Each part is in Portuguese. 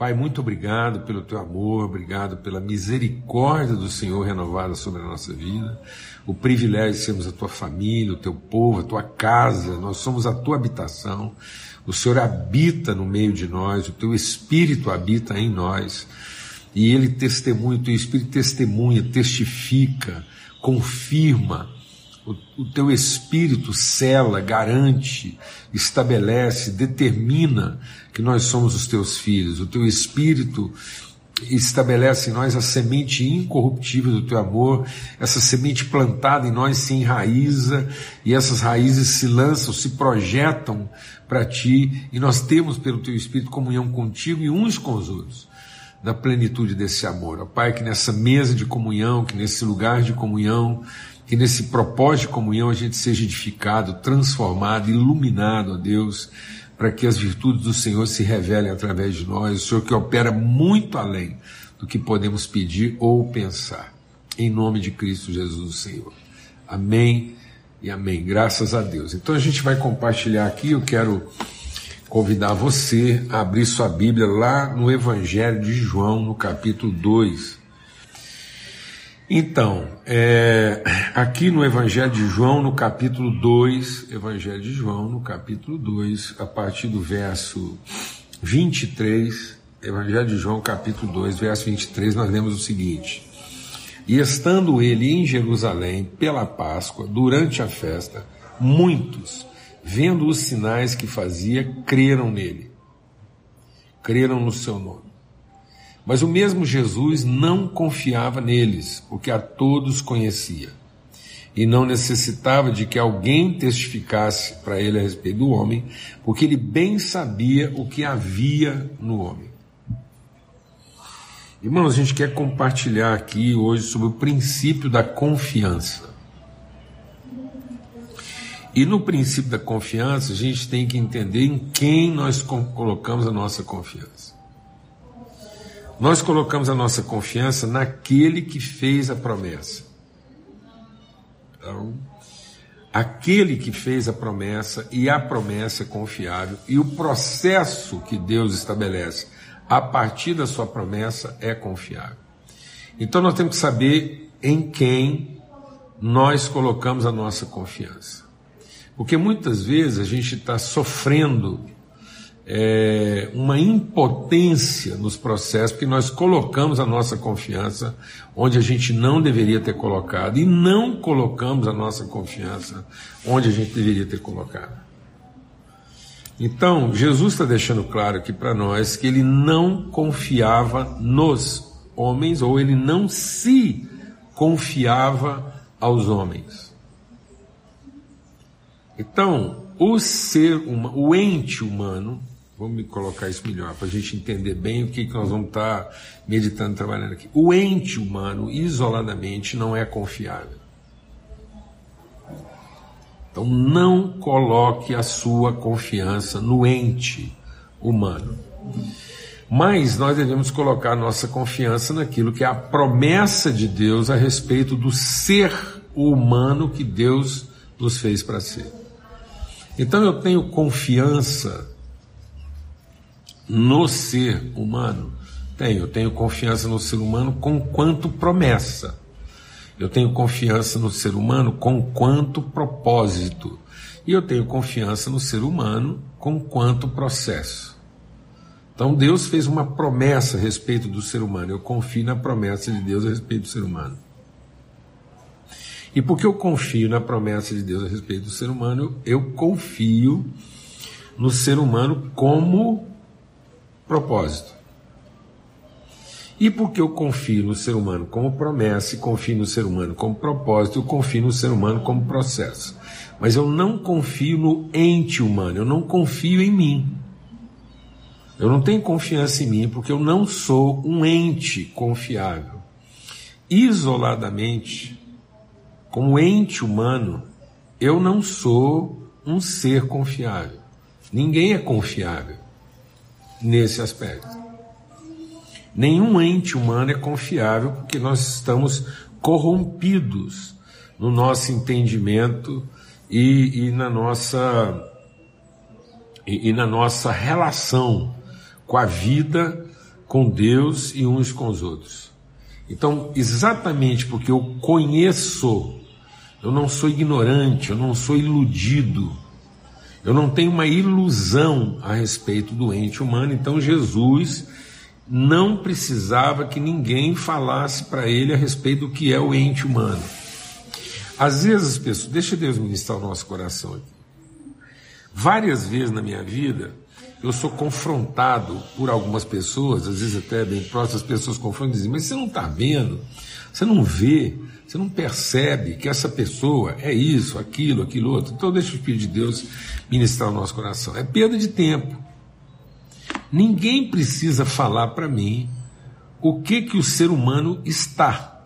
Pai, muito obrigado pelo teu amor, obrigado pela misericórdia do Senhor renovada sobre a nossa vida, o privilégio de sermos a tua família, o teu povo, a tua casa, nós somos a tua habitação. O Senhor habita no meio de nós, o teu Espírito habita em nós, e ele testemunha, o teu Espírito testemunha, testifica, confirma o, o teu espírito cela, garante, estabelece, determina que nós somos os teus filhos. O teu espírito estabelece em nós a semente incorruptível do teu amor, essa semente plantada em nós se enraiza e essas raízes se lançam, se projetam para ti e nós temos pelo teu Espírito comunhão contigo e uns com os outros, na plenitude desse amor. Ó Pai, que nessa mesa de comunhão, que nesse lugar de comunhão, que nesse propósito de comunhão a gente seja edificado, transformado, iluminado, ó Deus, para que as virtudes do Senhor se revelem através de nós, o Senhor que opera muito além do que podemos pedir ou pensar. Em nome de Cristo Jesus, o Senhor. Amém e amém. Graças a Deus. Então a gente vai compartilhar aqui, eu quero convidar você a abrir sua Bíblia lá no Evangelho de João, no capítulo 2. Então, é, aqui no Evangelho de João, no capítulo 2, Evangelho de João, no capítulo 2, a partir do verso 23, Evangelho de João, capítulo 2, verso 23, nós lemos o seguinte: E estando ele em Jerusalém pela Páscoa, durante a festa, muitos, vendo os sinais que fazia, creram nele, creram no seu nome. Mas o mesmo Jesus não confiava neles, porque a todos conhecia. E não necessitava de que alguém testificasse para ele a respeito do homem, porque ele bem sabia o que havia no homem. Irmãos, a gente quer compartilhar aqui hoje sobre o princípio da confiança. E no princípio da confiança, a gente tem que entender em quem nós colocamos a nossa confiança. Nós colocamos a nossa confiança naquele que fez a promessa. Então, aquele que fez a promessa e a promessa é confiável e o processo que Deus estabelece a partir da sua promessa é confiável. Então nós temos que saber em quem nós colocamos a nossa confiança. Porque muitas vezes a gente está sofrendo é, uma impotência nos processos, porque nós colocamos a nossa confiança onde a gente não deveria ter colocado e não colocamos a nossa confiança onde a gente deveria ter colocado. Então, Jesus está deixando claro aqui para nós que ele não confiava nos homens, ou ele não se confiava aos homens. Então, o ser humano, o ente humano, Vamos colocar isso melhor, para a gente entender bem o que, que nós vamos estar tá meditando, trabalhando aqui. O ente humano, isoladamente, não é confiável. Então, não coloque a sua confiança no ente humano. Mas nós devemos colocar nossa confiança naquilo que é a promessa de Deus a respeito do ser humano que Deus nos fez para ser. Então eu tenho confiança no ser humano? Tenho, eu tenho confiança no ser humano com quanto promessa. Eu tenho confiança no ser humano com quanto propósito. E eu tenho confiança no ser humano com quanto processo. Então Deus fez uma promessa a respeito do ser humano. Eu confio na promessa de Deus a respeito do ser humano. E porque eu confio na promessa de Deus a respeito do ser humano, eu confio no ser humano como propósito. E porque eu confio no ser humano como promessa e confio no ser humano como propósito, eu confio no ser humano como processo. Mas eu não confio no ente humano, eu não confio em mim. Eu não tenho confiança em mim porque eu não sou um ente confiável. Isoladamente, como ente humano, eu não sou um ser confiável. Ninguém é confiável nesse aspecto. Nenhum ente humano é confiável porque nós estamos corrompidos no nosso entendimento e, e na nossa e, e, na nossa relação com a vida com Deus e uns com os outros. Então, exatamente porque eu conheço, eu não sou ignorante, eu não sou iludido, eu não tenho uma ilusão a respeito do ente humano, então Jesus não precisava que ninguém falasse para ele a respeito do que é o ente humano. Às vezes as pessoas, deixa Deus ministrar o nosso coração aqui. Várias vezes na minha vida, eu sou confrontado por algumas pessoas, às vezes até bem próximas, as pessoas confrontam e dizem, mas você não está vendo, você não vê, você não percebe que essa pessoa é isso, aquilo, aquilo outro. Então deixa o Espírito de Deus ministrar o nosso coração. É perda de tempo. Ninguém precisa falar para mim o que que o ser humano está.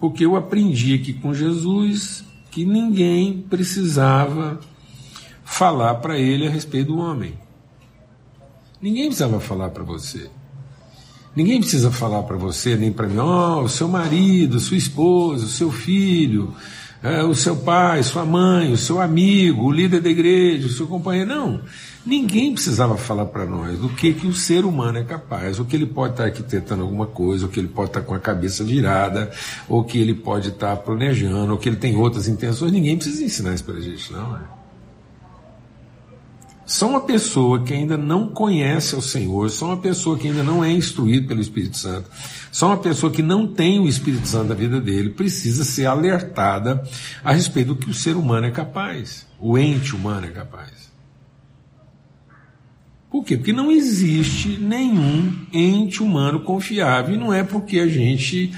Porque eu aprendi aqui com Jesus que ninguém precisava falar para ele a respeito do homem. Ninguém precisava falar para você. Ninguém precisa falar para você, nem para mim, ó, oh, o seu marido, sua esposa, o seu filho, é, o seu pai, sua mãe, o seu amigo, o líder da igreja, o seu companheiro. Não. Ninguém precisava falar para nós do que, que o ser humano é capaz, o que ele pode estar arquitetando alguma coisa, o que ele pode estar com a cabeça virada, ou que ele pode estar planejando, ou que ele tem outras intenções. Ninguém precisa ensinar isso para a gente, não. É? Só uma pessoa que ainda não conhece o Senhor, só uma pessoa que ainda não é instruído pelo Espírito Santo, só uma pessoa que não tem o Espírito Santo na vida dele, precisa ser alertada a respeito do que o ser humano é capaz, o ente humano é capaz. Por quê? Porque não existe nenhum ente humano confiável, e não é porque a gente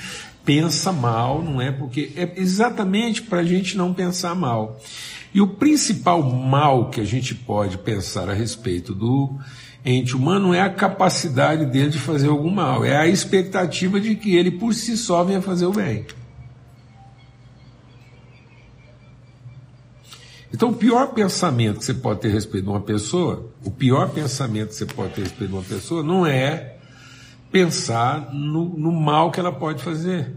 pensa mal, não é porque. É exatamente para a gente não pensar mal. E o principal mal que a gente pode pensar a respeito do ente humano é a capacidade dele de fazer algum mal, é a expectativa de que ele por si só venha fazer o bem. Então, o pior pensamento que você pode ter a respeito de uma pessoa, o pior pensamento que você pode ter a respeito de uma pessoa não é pensar no, no mal que ela pode fazer.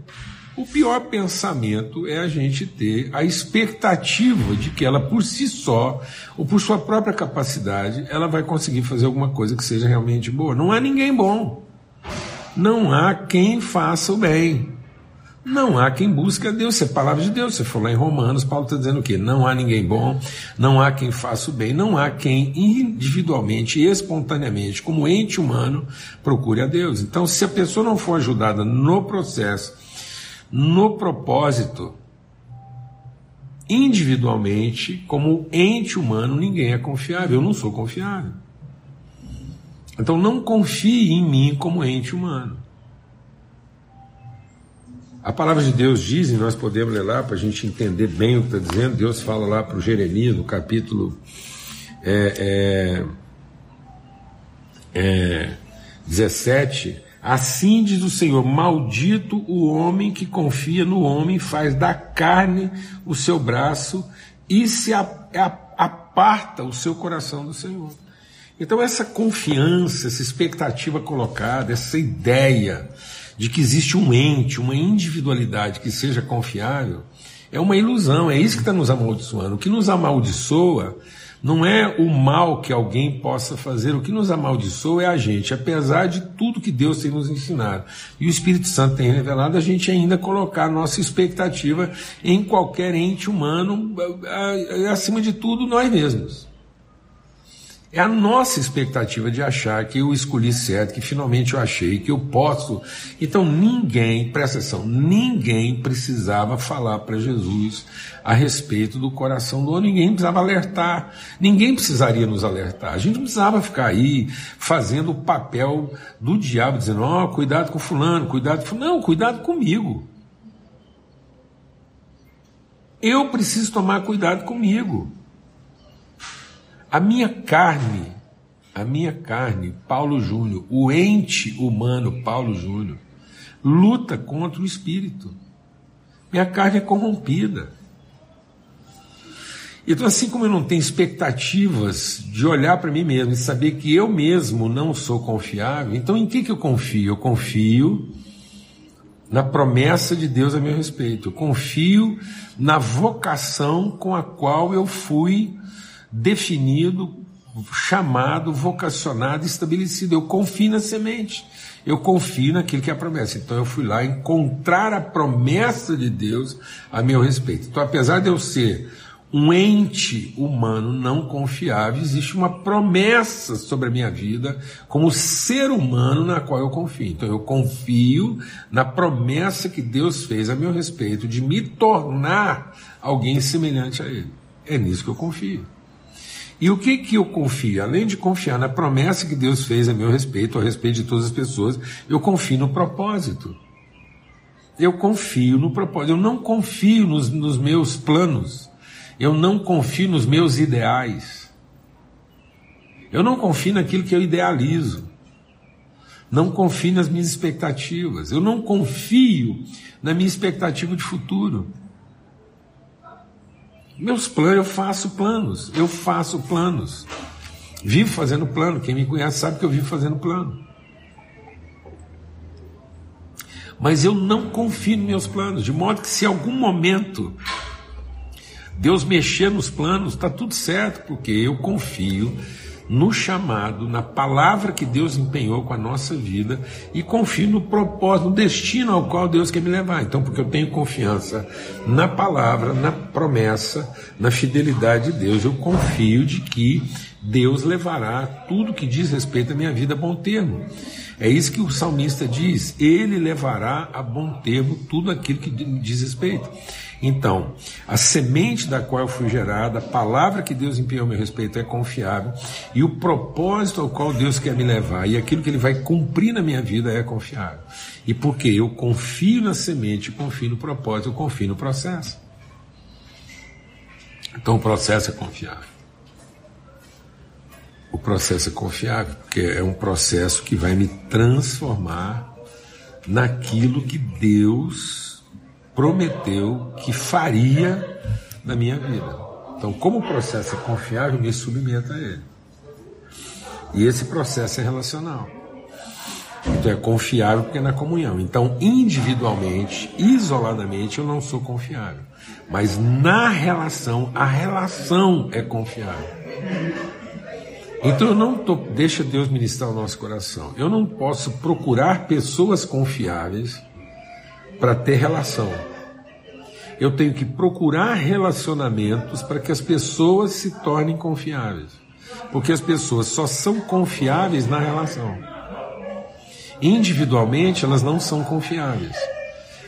O pior pensamento é a gente ter a expectativa de que ela por si só, ou por sua própria capacidade, ela vai conseguir fazer alguma coisa que seja realmente boa. Não há ninguém bom. Não há quem faça o bem. Não há quem busque a Deus. Isso é palavra de Deus. Você lá em Romanos, Paulo está dizendo o quê? Não há ninguém bom, não há quem faça o bem, não há quem individualmente espontaneamente, como ente humano, procure a Deus. Então, se a pessoa não for ajudada no processo no propósito. Individualmente, como ente humano, ninguém é confiável. Eu não sou confiável. Então não confie em mim como ente humano. A palavra de Deus diz, e nós podemos ler lá para a gente entender bem o que está dizendo, Deus fala lá para o Jeremias, no capítulo é, é, é, 17, Assim diz o Senhor: Maldito o homem que confia no homem, faz da carne o seu braço e se aparta o seu coração do Senhor. Então, essa confiança, essa expectativa colocada, essa ideia de que existe um ente, uma individualidade que seja confiável, é uma ilusão, é isso que está nos amaldiçoando. O que nos amaldiçoa não é o mal que alguém possa fazer, o que nos amaldiçoa é a gente, apesar de tudo que Deus tem nos ensinado. E o Espírito Santo tem revelado a gente ainda colocar nossa expectativa em qualquer ente humano, acima de tudo, nós mesmos. É a nossa expectativa de achar que eu escolhi certo, que finalmente eu achei, que eu posso. Então ninguém, presta atenção, ninguém precisava falar para Jesus a respeito do coração do homem, ninguém precisava alertar, ninguém precisaria nos alertar. A gente não precisava ficar aí fazendo o papel do diabo, dizendo, ó, oh, cuidado com fulano, cuidado com. Não, cuidado comigo. Eu preciso tomar cuidado comigo. A minha carne, a minha carne, Paulo Júnior, o ente humano Paulo Júnior, luta contra o espírito. Minha carne é corrompida. Então, assim como eu não tenho expectativas de olhar para mim mesmo e saber que eu mesmo não sou confiável, então em que, que eu confio? Eu confio na promessa de Deus a meu respeito. Eu confio na vocação com a qual eu fui definido chamado, vocacionado, estabelecido. Eu confio na semente. Eu confio naquilo que é a promessa. Então eu fui lá encontrar a promessa de Deus a meu respeito. Então, apesar de eu ser um ente humano não confiável, existe uma promessa sobre a minha vida como ser humano na qual eu confio. Então eu confio na promessa que Deus fez a meu respeito de me tornar alguém semelhante a Ele. É nisso que eu confio. E o que que eu confio? Além de confiar na promessa que Deus fez a meu respeito, a respeito de todas as pessoas, eu confio no propósito. Eu confio no propósito. Eu não confio nos, nos meus planos. Eu não confio nos meus ideais. Eu não confio naquilo que eu idealizo. Não confio nas minhas expectativas. Eu não confio na minha expectativa de futuro. Meus planos, eu faço planos. Eu faço planos. Vivo fazendo plano. Quem me conhece sabe que eu vivo fazendo plano. Mas eu não confio nos meus planos, de modo que se algum momento Deus mexer nos planos, está tudo certo, porque eu confio no chamado, na palavra que Deus empenhou com a nossa vida e confio no propósito, no destino ao qual Deus quer me levar. Então, porque eu tenho confiança na palavra, na promessa, na fidelidade de Deus, eu confio de que Deus levará tudo que diz respeito à minha vida a bom termo. É isso que o salmista diz: Ele levará a bom termo tudo aquilo que diz respeito. Então, a semente da qual eu fui gerada, a palavra que Deus empenhou a meu respeito é confiável, e o propósito ao qual Deus quer me levar, e aquilo que Ele vai cumprir na minha vida é confiável. E porque eu confio na semente, confio no propósito, eu confio no processo. Então o processo é confiável. O processo é confiável, porque é um processo que vai me transformar naquilo que Deus prometeu que faria na minha vida. Então, como o processo é confiável, me submeto a ele. E esse processo é relacional. Então é confiável porque é na comunhão. Então, individualmente, isoladamente, eu não sou confiável. Mas na relação, a relação é confiável. Então eu não tô, deixa Deus ministrar o nosso coração. Eu não posso procurar pessoas confiáveis para ter relação. Eu tenho que procurar relacionamentos para que as pessoas se tornem confiáveis. Porque as pessoas só são confiáveis na relação. Individualmente elas não são confiáveis.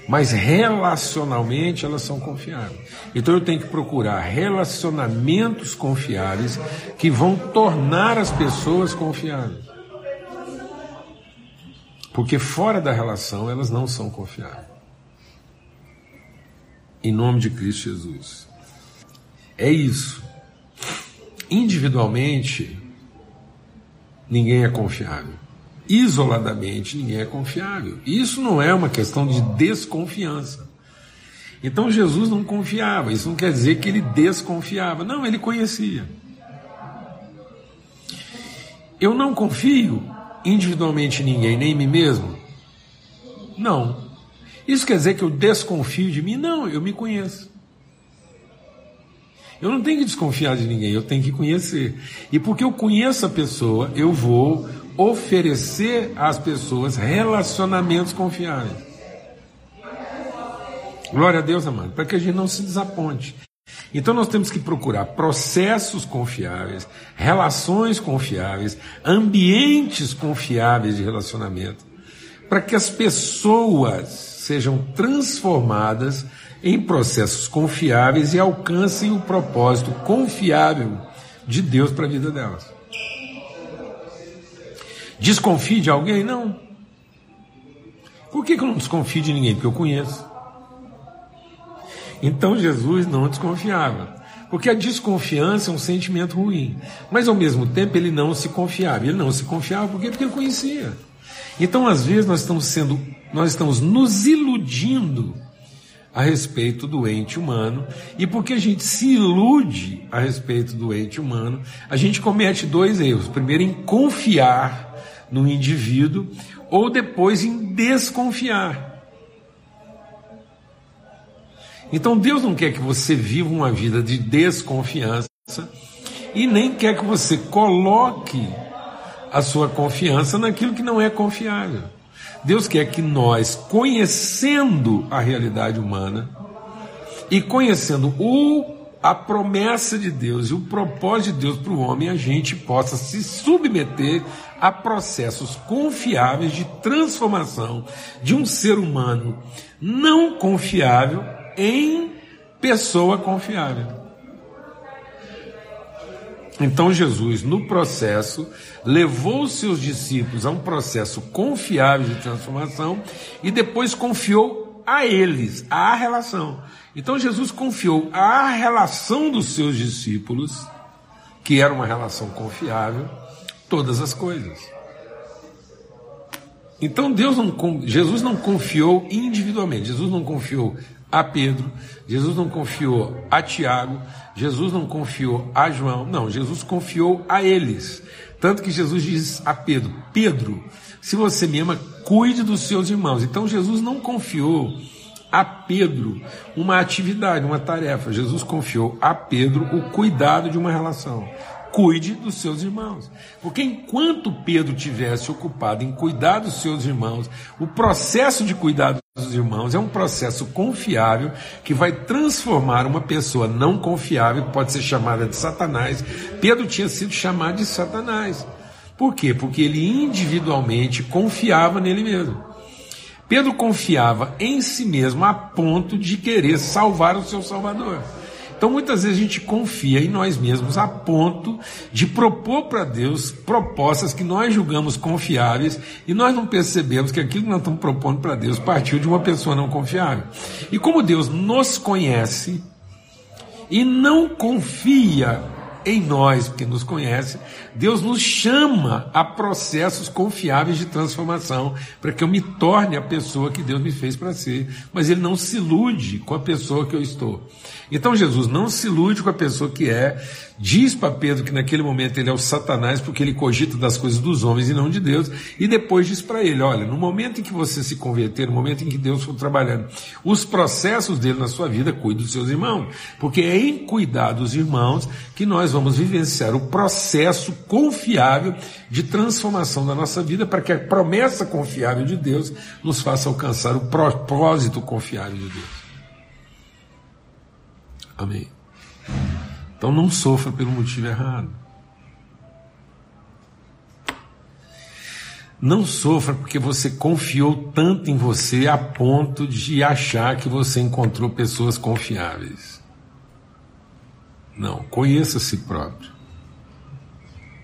Mas relacionalmente elas são confiáveis. Então eu tenho que procurar relacionamentos confiáveis que vão tornar as pessoas confiáveis. Porque fora da relação elas não são confiáveis em nome de Cristo Jesus. É isso. Individualmente, ninguém é confiável. Isoladamente, ninguém é confiável. Isso não é uma questão de desconfiança. Então Jesus não confiava, isso não quer dizer que ele desconfiava. Não, ele conhecia. Eu não confio individualmente em ninguém, nem em mim mesmo? Não. Isso quer dizer que eu desconfio de mim? Não, eu me conheço. Eu não tenho que desconfiar de ninguém, eu tenho que conhecer. E porque eu conheço a pessoa, eu vou oferecer às pessoas relacionamentos confiáveis. Glória a Deus, amado, para que a gente não se desaponte. Então nós temos que procurar processos confiáveis, relações confiáveis, ambientes confiáveis de relacionamento, para que as pessoas sejam transformadas em processos confiáveis e alcancem o propósito confiável de Deus para a vida delas. Desconfie de alguém? Não. Por que, que eu não desconfio de ninguém? Porque eu conheço. Então Jesus não desconfiava. Porque a desconfiança é um sentimento ruim. Mas ao mesmo tempo ele não se confiava. Ele não se confiava por quê? Porque ele conhecia. Então, às vezes, nós estamos sendo, nós estamos nos iludindo a respeito do ente humano, e porque a gente se ilude a respeito do ente humano, a gente comete dois erros. Primeiro, em confiar no indivíduo, ou depois em desconfiar. Então Deus não quer que você viva uma vida de desconfiança e nem quer que você coloque a sua confiança naquilo que não é confiável. Deus quer que nós, conhecendo a realidade humana e conhecendo o, a promessa de Deus e o propósito de Deus para o homem, a gente possa se submeter a processos confiáveis de transformação de um ser humano não confiável em pessoa confiável. Então Jesus, no processo, levou seus discípulos a um processo confiável de transformação e depois confiou a eles a relação. Então Jesus confiou a relação dos seus discípulos, que era uma relação confiável, todas as coisas. Então Deus não, Jesus não confiou individualmente. Jesus não confiou a Pedro, Jesus não confiou a Tiago, Jesus não confiou a João, não, Jesus confiou a eles. Tanto que Jesus diz a Pedro: Pedro, se você me ama, cuide dos seus irmãos. Então Jesus não confiou a Pedro uma atividade, uma tarefa. Jesus confiou a Pedro o cuidado de uma relação cuide dos seus irmãos. Porque enquanto Pedro tivesse ocupado em cuidar dos seus irmãos, o processo de cuidar dos irmãos é um processo confiável que vai transformar uma pessoa não confiável, que pode ser chamada de Satanás. Pedro tinha sido chamado de Satanás. Por quê? Porque ele individualmente confiava nele mesmo. Pedro confiava em si mesmo a ponto de querer salvar o seu Salvador. Então muitas vezes a gente confia em nós mesmos a ponto de propor para Deus propostas que nós julgamos confiáveis e nós não percebemos que aquilo que nós estamos propondo para Deus partiu de uma pessoa não confiável. E como Deus nos conhece e não confia em nós, porque nos conhece, Deus nos chama a processos confiáveis de transformação, para que eu me torne a pessoa que Deus me fez para ser. Mas Ele não se ilude com a pessoa que eu estou. Então Jesus não se ilude com a pessoa que é, diz para Pedro que naquele momento ele é o Satanás, porque ele cogita das coisas dos homens e não de Deus, e depois diz para ele: olha, no momento em que você se converter, no momento em que Deus for trabalhando, os processos dele na sua vida, cuide dos seus irmãos, porque é em cuidar dos irmãos que nós vamos vivenciar o processo confiável de transformação da nossa vida, para que a promessa confiável de Deus nos faça alcançar o propósito confiável de Deus. Amém. Então não sofra pelo motivo errado. Não sofra porque você confiou tanto em você a ponto de achar que você encontrou pessoas confiáveis. Não, conheça a si próprio.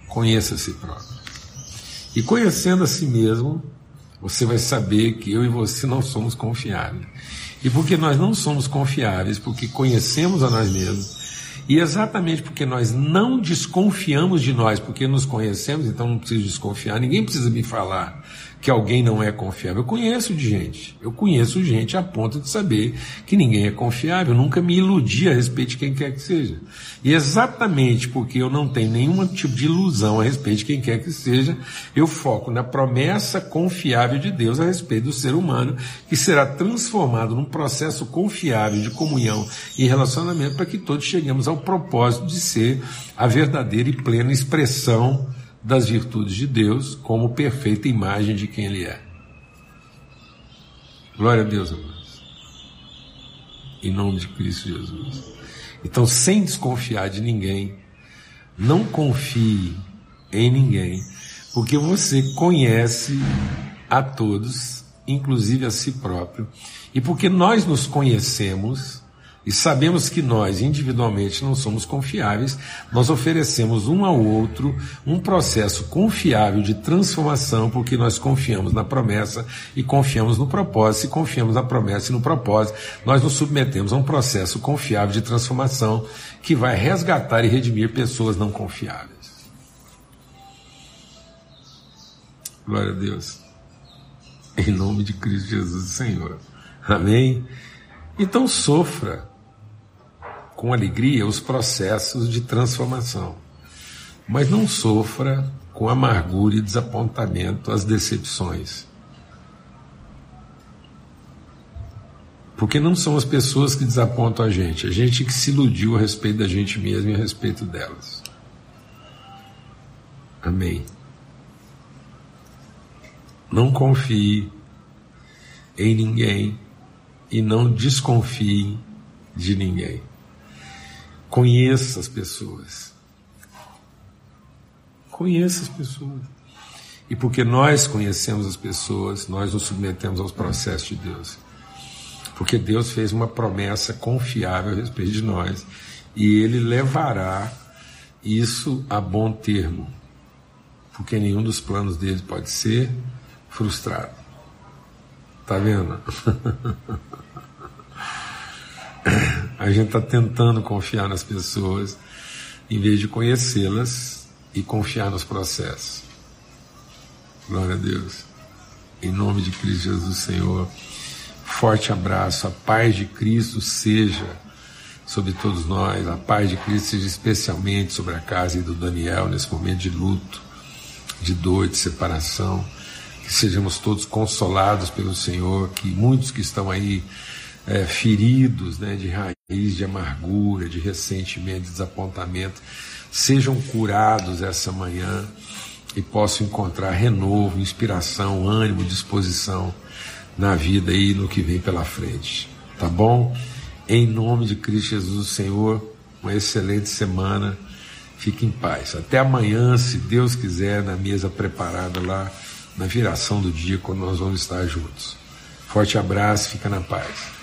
Conheça a si próprio. E conhecendo a si mesmo, você vai saber que eu e você não somos confiáveis. E porque nós não somos confiáveis, porque conhecemos a nós mesmos, e exatamente porque nós não desconfiamos de nós, porque nos conhecemos, então não preciso desconfiar, ninguém precisa me falar que alguém não é confiável. Eu conheço de gente. Eu conheço gente a ponto de saber que ninguém é confiável. Eu nunca me iludi a respeito de quem quer que seja. E exatamente porque eu não tenho nenhum tipo de ilusão a respeito de quem quer que seja, eu foco na promessa confiável de Deus a respeito do ser humano, que será transformado num processo confiável de comunhão e relacionamento para que todos cheguemos ao propósito de ser a verdadeira e plena expressão das virtudes de Deus como perfeita imagem de quem Ele é. Glória a Deus, amados. Em nome de Cristo Jesus. Então, sem desconfiar de ninguém, não confie em ninguém, porque você conhece a todos, inclusive a si próprio, e porque nós nos conhecemos, e sabemos que nós individualmente não somos confiáveis, nós oferecemos um ao outro um processo confiável de transformação, porque nós confiamos na promessa e confiamos no propósito, e confiamos na promessa e no propósito, nós nos submetemos a um processo confiável de transformação que vai resgatar e redimir pessoas não confiáveis. Glória a Deus. Em nome de Cristo Jesus, Senhor. Amém. Então sofra com alegria os processos de transformação, mas não sofra com amargura e desapontamento as decepções. Porque não são as pessoas que desapontam a gente, a gente que se iludiu a respeito da gente mesmo e a respeito delas. Amém. Não confie em ninguém e não desconfie de ninguém. Conheça as pessoas. Conheça as pessoas. E porque nós conhecemos as pessoas, nós nos submetemos aos processos de Deus. Porque Deus fez uma promessa confiável a respeito de nós e Ele levará isso a bom termo. Porque nenhum dos planos dele pode ser frustrado. Tá vendo? A gente está tentando confiar nas pessoas em vez de conhecê-las e confiar nos processos. Glória a Deus. Em nome de Cristo Jesus, Senhor. Forte abraço. A paz de Cristo seja sobre todos nós. A paz de Cristo seja especialmente sobre a casa do Daniel nesse momento de luto, de dor, de separação. Que sejamos todos consolados pelo Senhor. Que muitos que estão aí é, feridos né, de raiz, de amargura, de ressentimento, de desapontamento, sejam curados essa manhã e posso encontrar renovo, inspiração, ânimo, disposição na vida e no que vem pela frente. Tá bom? Em nome de Cristo Jesus, Senhor, uma excelente semana. Fique em paz. Até amanhã, se Deus quiser, na mesa preparada lá, na viração do dia, quando nós vamos estar juntos. Forte abraço, fica na paz.